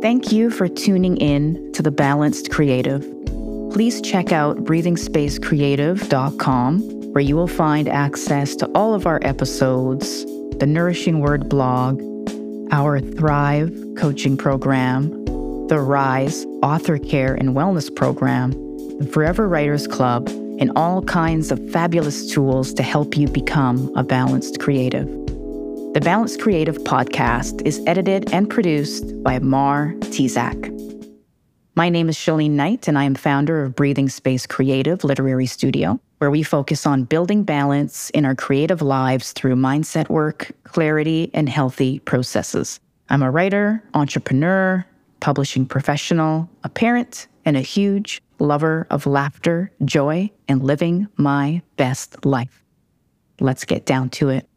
Thank you for tuning in to The Balanced Creative. Please check out breathingspacecreative.com, where you will find access to all of our episodes, the Nourishing Word blog, our Thrive coaching program, the Rise Author Care and Wellness program, the Forever Writers Club, and all kinds of fabulous tools to help you become a balanced creative. The Balanced Creative podcast is edited and produced by Mar Tizak. My name is Shalene Knight, and I am founder of Breathing Space Creative Literary Studio, where we focus on building balance in our creative lives through mindset work, clarity, and healthy processes. I'm a writer, entrepreneur, publishing professional, a parent, and a huge lover of laughter, joy, and living my best life. Let's get down to it.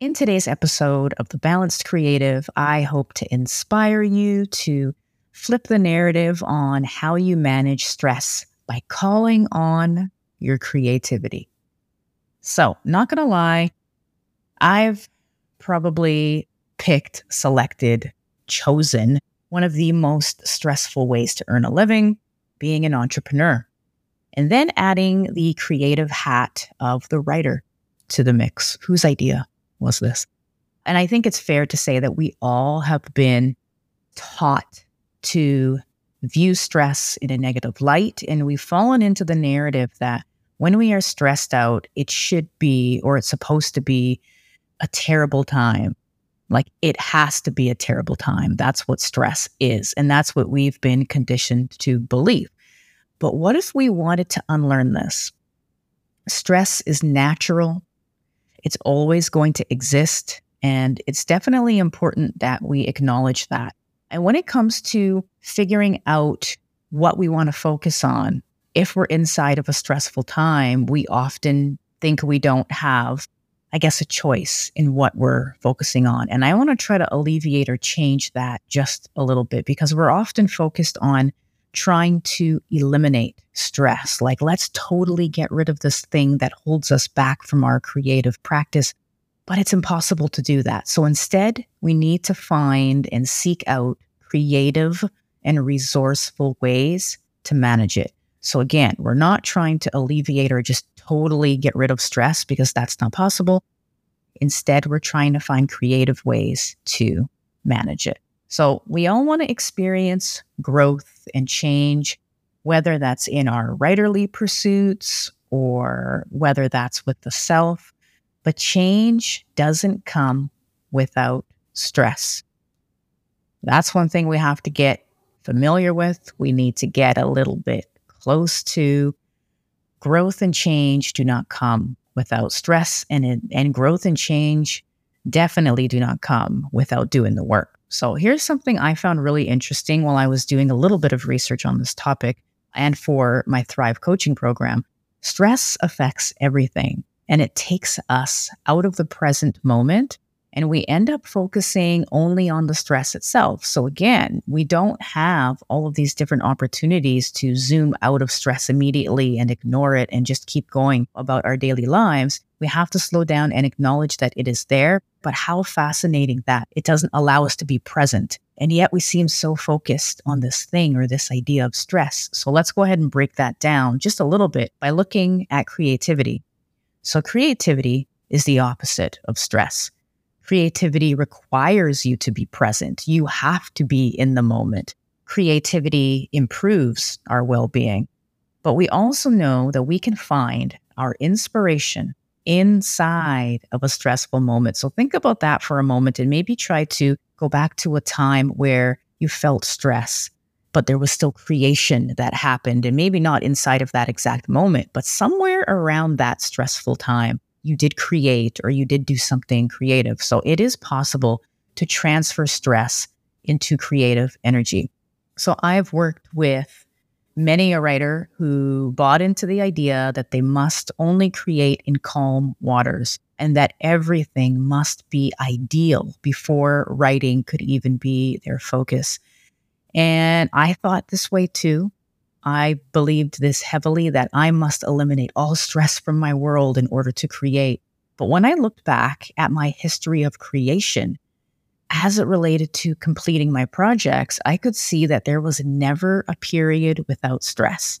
In today's episode of The Balanced Creative, I hope to inspire you to flip the narrative on how you manage stress by calling on your creativity. So, not going to lie, I've probably picked, selected, chosen one of the most stressful ways to earn a living being an entrepreneur. And then adding the creative hat of the writer to the mix. Whose idea was this? And I think it's fair to say that we all have been taught to view stress in a negative light. And we've fallen into the narrative that when we are stressed out, it should be, or it's supposed to be, a terrible time. Like it has to be a terrible time. That's what stress is. And that's what we've been conditioned to believe. But what if we wanted to unlearn this? Stress is natural, it's always going to exist. And it's definitely important that we acknowledge that. And when it comes to figuring out what we want to focus on, if we're inside of a stressful time, we often think we don't have, I guess, a choice in what we're focusing on. And I want to try to alleviate or change that just a little bit because we're often focused on trying to eliminate stress. Like, let's totally get rid of this thing that holds us back from our creative practice. But it's impossible to do that. So instead, we need to find and seek out creative and resourceful ways to manage it. So again, we're not trying to alleviate or just totally get rid of stress because that's not possible. Instead, we're trying to find creative ways to manage it. So we all want to experience growth and change, whether that's in our writerly pursuits or whether that's with the self. But change doesn't come without stress. That's one thing we have to get familiar with. We need to get a little bit close to. Growth and change do not come without stress, and, and growth and change definitely do not come without doing the work. So here's something I found really interesting while I was doing a little bit of research on this topic and for my Thrive coaching program. Stress affects everything and it takes us out of the present moment and we end up focusing only on the stress itself. So again, we don't have all of these different opportunities to zoom out of stress immediately and ignore it and just keep going about our daily lives. We have to slow down and acknowledge that it is there, but how fascinating that it doesn't allow us to be present. And yet we seem so focused on this thing or this idea of stress. So let's go ahead and break that down just a little bit by looking at creativity. So creativity is the opposite of stress. Creativity requires you to be present. You have to be in the moment. Creativity improves our well being. But we also know that we can find our inspiration inside of a stressful moment. So think about that for a moment and maybe try to go back to a time where you felt stress, but there was still creation that happened. And maybe not inside of that exact moment, but somewhere around that stressful time you did create or you did do something creative. So it is possible to transfer stress into creative energy. So I've worked with many a writer who bought into the idea that they must only create in calm waters and that everything must be ideal before writing could even be their focus. And I thought this way too. I believed this heavily that I must eliminate all stress from my world in order to create. But when I looked back at my history of creation, as it related to completing my projects, I could see that there was never a period without stress.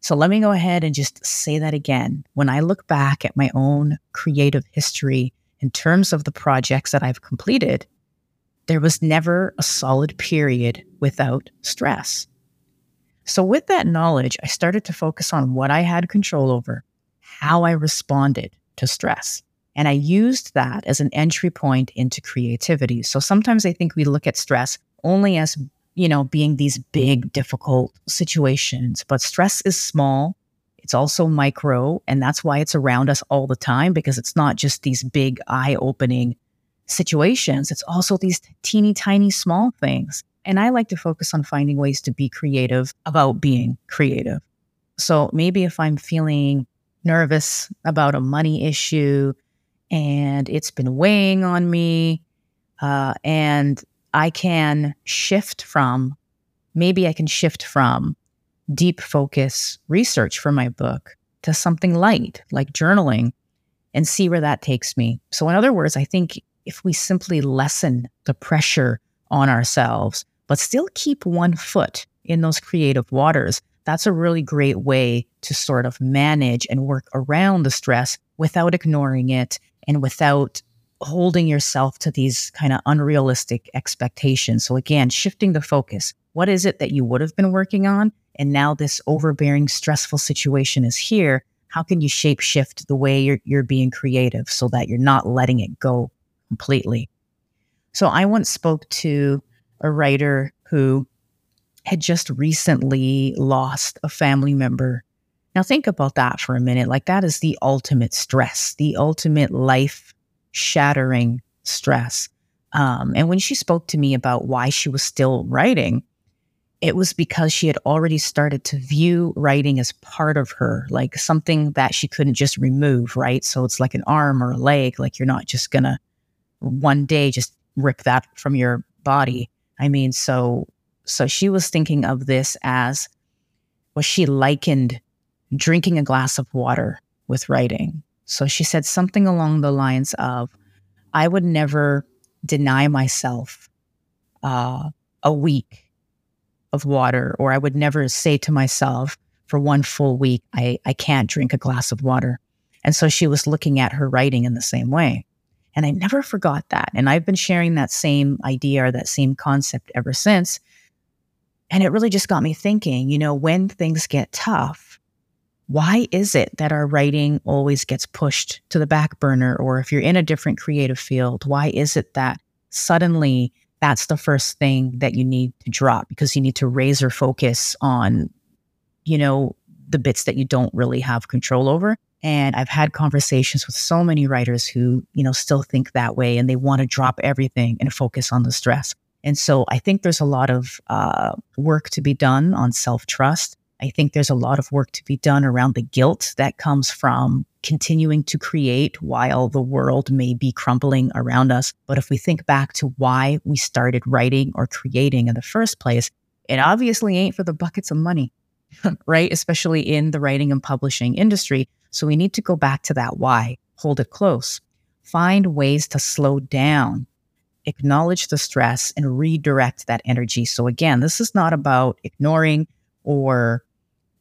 So let me go ahead and just say that again. When I look back at my own creative history in terms of the projects that I've completed, there was never a solid period without stress. So, with that knowledge, I started to focus on what I had control over, how I responded to stress. And I used that as an entry point into creativity. So sometimes I think we look at stress only as, you know, being these big, difficult situations, but stress is small. It's also micro. And that's why it's around us all the time because it's not just these big, eye opening situations. It's also these teeny tiny small things. And I like to focus on finding ways to be creative about being creative. So maybe if I'm feeling nervous about a money issue and it's been weighing on me, uh, and I can shift from maybe I can shift from deep focus research for my book to something light like journaling and see where that takes me. So, in other words, I think if we simply lessen the pressure on ourselves, but still keep one foot in those creative waters, that's a really great way to sort of manage and work around the stress without ignoring it and without holding yourself to these kind of unrealistic expectations. So, again, shifting the focus. What is it that you would have been working on? And now this overbearing, stressful situation is here. How can you shape shift the way you're, you're being creative so that you're not letting it go completely? So, I once spoke to a writer who had just recently lost a family member. Now, think about that for a minute. Like, that is the ultimate stress, the ultimate life shattering stress. Um, and when she spoke to me about why she was still writing, it was because she had already started to view writing as part of her, like something that she couldn't just remove, right? So it's like an arm or a leg, like you're not just gonna one day just rip that from your body. I mean, so so she was thinking of this as was she likened drinking a glass of water with writing. So she said something along the lines of, I would never deny myself uh, a week of water, or I would never say to myself for one full week, I, I can't drink a glass of water. And so she was looking at her writing in the same way. And I never forgot that. And I've been sharing that same idea or that same concept ever since. And it really just got me thinking, you know, when things get tough, why is it that our writing always gets pushed to the back burner? Or if you're in a different creative field, why is it that suddenly that's the first thing that you need to drop because you need to raise razor focus on, you know, the bits that you don't really have control over? And I've had conversations with so many writers who, you know, still think that way and they want to drop everything and focus on the stress. And so I think there's a lot of uh, work to be done on self trust. I think there's a lot of work to be done around the guilt that comes from continuing to create while the world may be crumbling around us. But if we think back to why we started writing or creating in the first place, it obviously ain't for the buckets of money, right? Especially in the writing and publishing industry. So we need to go back to that why, hold it close, find ways to slow down acknowledge the stress and redirect that energy. So, again, this is not about ignoring or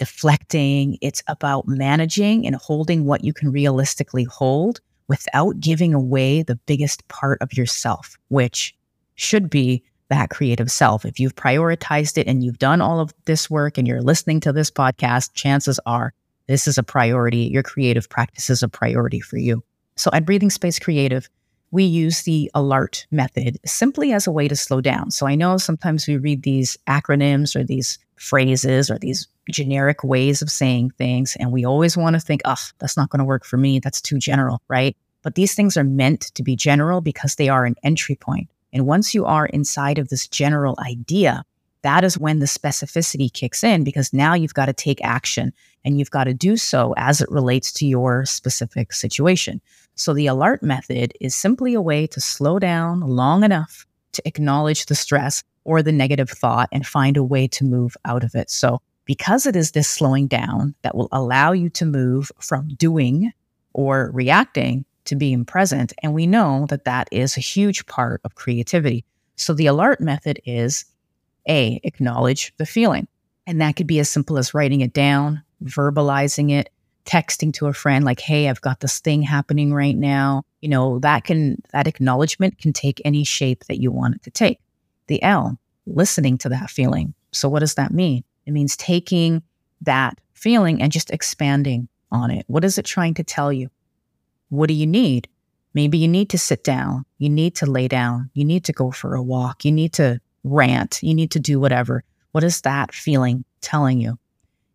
deflecting, it's about managing and holding what you can realistically hold without giving away the biggest part of yourself, which should be that creative self. If you've prioritized it and you've done all of this work and you're listening to this podcast, chances are this is a priority. Your creative practice is a priority for you. So at Breathing Space Creative, we use the ALARTT method simply as a way to slow down. So I know sometimes we read these acronyms or these phrases or these generic ways of saying things, and we always want to think, oh, that's not going to work for me. That's too general, right? But these things are meant to be general because they are an entry point. And once you are inside of this general idea, that is when the specificity kicks in because now you've got to take action and you've got to do so as it relates to your specific situation. So the ALARTT method is simply a way to slow down long enough to acknowledge the stress or the negative thought and find a way to move out of it. So because it is this slowing down that will allow you to move from doing or reacting to being present. And we know that that is a huge part of creativity. So the ALARTT method is A, acknowledge the feeling. And that could be as simple as writing it down, verbalizing it, texting to a friend like, "Hey, I've got this thing happening right now." You know, that can that acknowledgement can take any shape that you want it to take. The L, listening to that feeling. So what does that mean? It means taking that feeling and just expanding on it. What is it trying to tell you? What do you need? Maybe you need to sit down. You need to lay down. You need to go for a walk. You need to rant. You need to do whatever. What is that feeling telling you?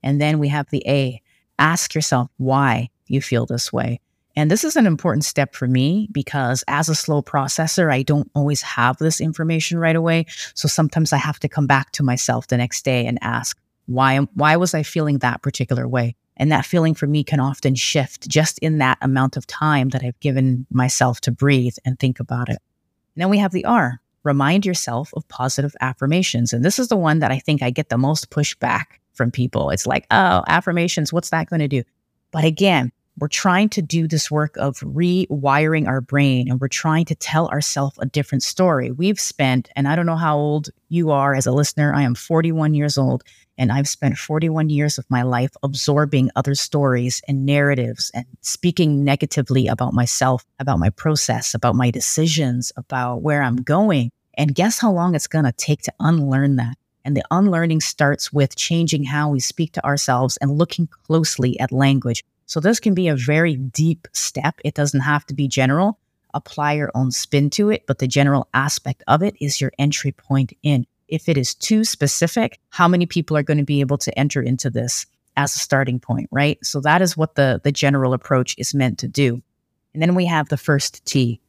And then we have the A. Ask yourself why you feel this way. And this is an important step for me because as a slow processor, I don't always have this information right away. So sometimes I have to come back to myself the next day and ask, why, why was I feeling that particular way? And that feeling for me can often shift just in that amount of time that I've given myself to breathe and think about it. And then we have the R, remind yourself of positive affirmations. And this is the one that I think I get the most pushback from people. It's like, oh, affirmations, what's that going to do? But again, we're trying to do this work of rewiring our brain and we're trying to tell ourselves a different story. We've spent, and I don't know how old you are as a listener, I am 41 years old, and I've spent 41 years of my life absorbing other stories and narratives and speaking negatively about myself, about my process, about my decisions, about where I'm going. And guess how long it's going to take to unlearn that? And the unlearning starts with changing how we speak to ourselves and looking closely at language. So, this can be a very deep step. It doesn't have to be general. Apply your own spin to it, but the general aspect of it is your entry point in. If it is too specific, how many people are going to be able to enter into this as a starting point, right? So, that is what the, the general approach is meant to do. And then we have the first T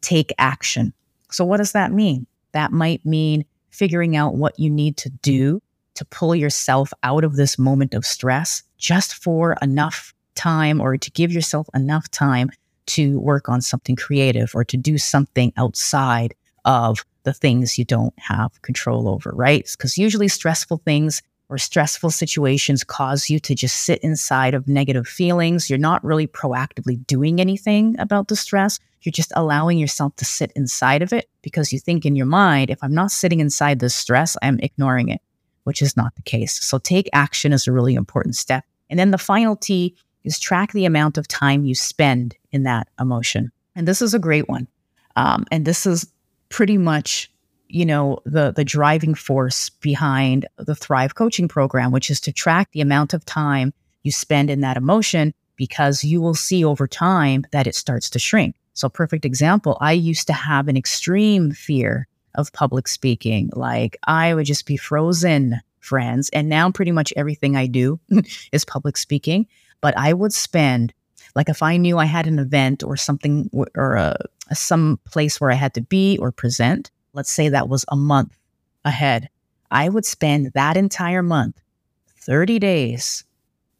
take action. So, what does that mean? That might mean figuring out what you need to do to pull yourself out of this moment of stress just for enough time or to give yourself enough time to work on something creative or to do something outside of the things you don't have control over, right? Because usually stressful things or stressful situations cause you to just sit inside of negative feelings. You're not really proactively doing anything about the stress. You're just allowing yourself to sit inside of it because you think in your mind, if I'm not sitting inside this stress, I'm ignoring it, which is not the case. So take action is a really important step. And then the final T is track the amount of time you spend in that emotion. And this is a great one. Um, and this is pretty much you know the the driving force behind the thrive coaching program which is to track the amount of time you spend in that emotion because you will see over time that it starts to shrink so perfect example i used to have an extreme fear of public speaking like i would just be frozen friends and now pretty much everything i do is public speaking but i would spend like if i knew i had an event or something or a, some place where i had to be or present let's say that was a month ahead, I would spend that entire month, 30 days,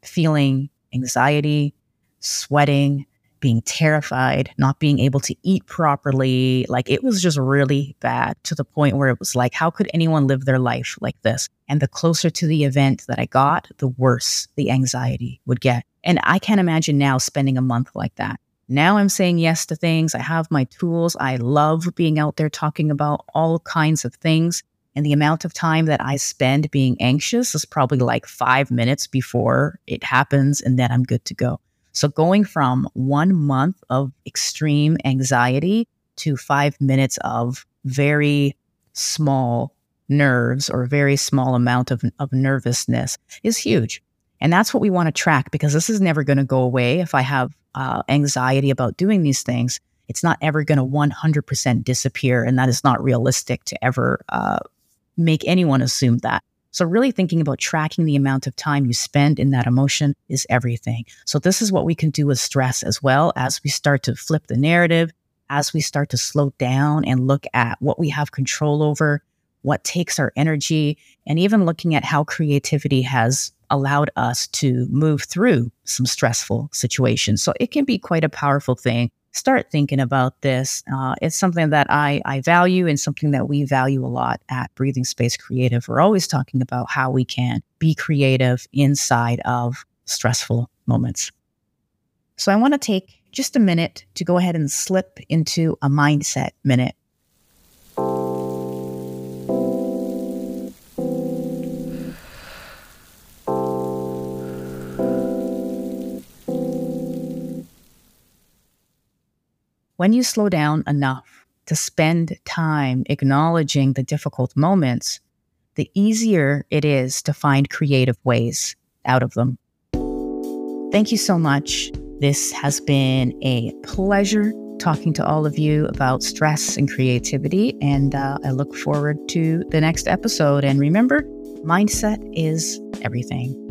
feeling anxiety, sweating, being terrified, not being able to eat properly. Like it was just really bad to the point where it was like, how could anyone live their life like this? And the closer to the event that I got, the worse the anxiety would get. And I can't imagine now spending a month like that. Now I'm saying yes to things. I have my tools. I love being out there talking about all kinds of things. And the amount of time that I spend being anxious is probably like five minutes before it happens, and then I'm good to go. So going from one month of extreme anxiety to five minutes of very small nerves or very small amount of, of nervousness is huge. And that's what we want to track because this is never going to go away. If I have uh, anxiety about doing these things, it's not ever going to 100% disappear. And that is not realistic to ever uh, make anyone assume that. So, really thinking about tracking the amount of time you spend in that emotion is everything. So, this is what we can do with stress as well as we start to flip the narrative, as we start to slow down and look at what we have control over, what takes our energy, and even looking at how creativity has allowed us to move through some stressful situations. So it can be quite a powerful thing. Start thinking about this. Uh, it's something that I, I value and something that we value a lot at Breathing Space Creative. We're always talking about how we can be creative inside of stressful moments. So I want to take just a minute to go ahead and slip into a mindset minute. When you slow down enough to spend time acknowledging the difficult moments, the easier it is to find creative ways out of them. Thank you so much. This has been a pleasure talking to all of you about stress and creativity. And uh, I look forward to the next episode. And remember, mindset is everything.